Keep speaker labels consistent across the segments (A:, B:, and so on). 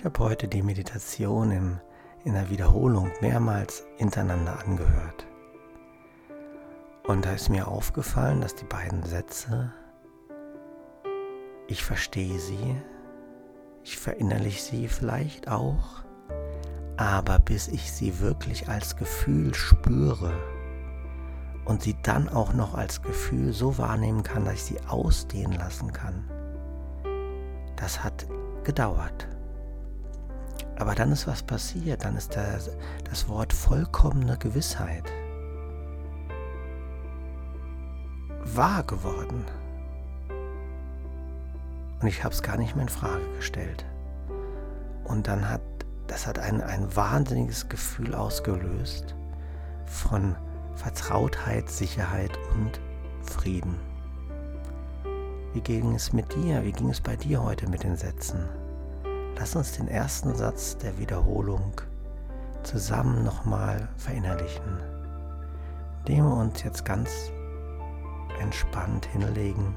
A: Ich habe heute die Meditation in, in der Wiederholung mehrmals hintereinander angehört. Und da ist mir aufgefallen, dass die beiden Sätze, ich verstehe sie, ich verinnerliche sie vielleicht auch, aber bis ich sie wirklich als Gefühl spüre und sie dann auch noch als Gefühl so wahrnehmen kann, dass ich sie ausdehnen lassen kann, das hat gedauert. Aber dann ist was passiert, dann ist der, das Wort vollkommene Gewissheit wahr geworden. Und ich habe es gar nicht mehr in Frage gestellt. Und dann hat das hat ein, ein wahnsinniges Gefühl ausgelöst von Vertrautheit, Sicherheit und Frieden. Wie ging es mit dir? Wie ging es bei dir heute mit den Sätzen? Lass uns den ersten Satz der Wiederholung zusammen nochmal verinnerlichen, indem wir uns jetzt ganz entspannt hinlegen,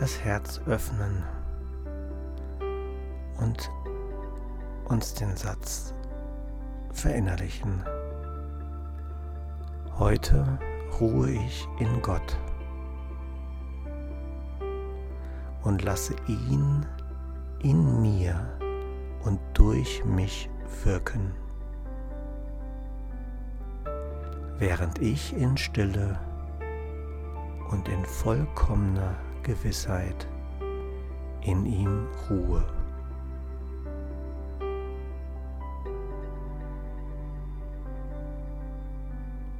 A: das Herz öffnen und uns den Satz verinnerlichen. Heute ruhe ich in Gott. Und lasse ihn in mir und durch mich wirken. Während ich in Stille und in vollkommener Gewissheit in ihm ruhe.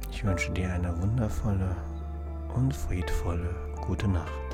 A: Ich wünsche dir eine wundervolle und friedvolle gute Nacht.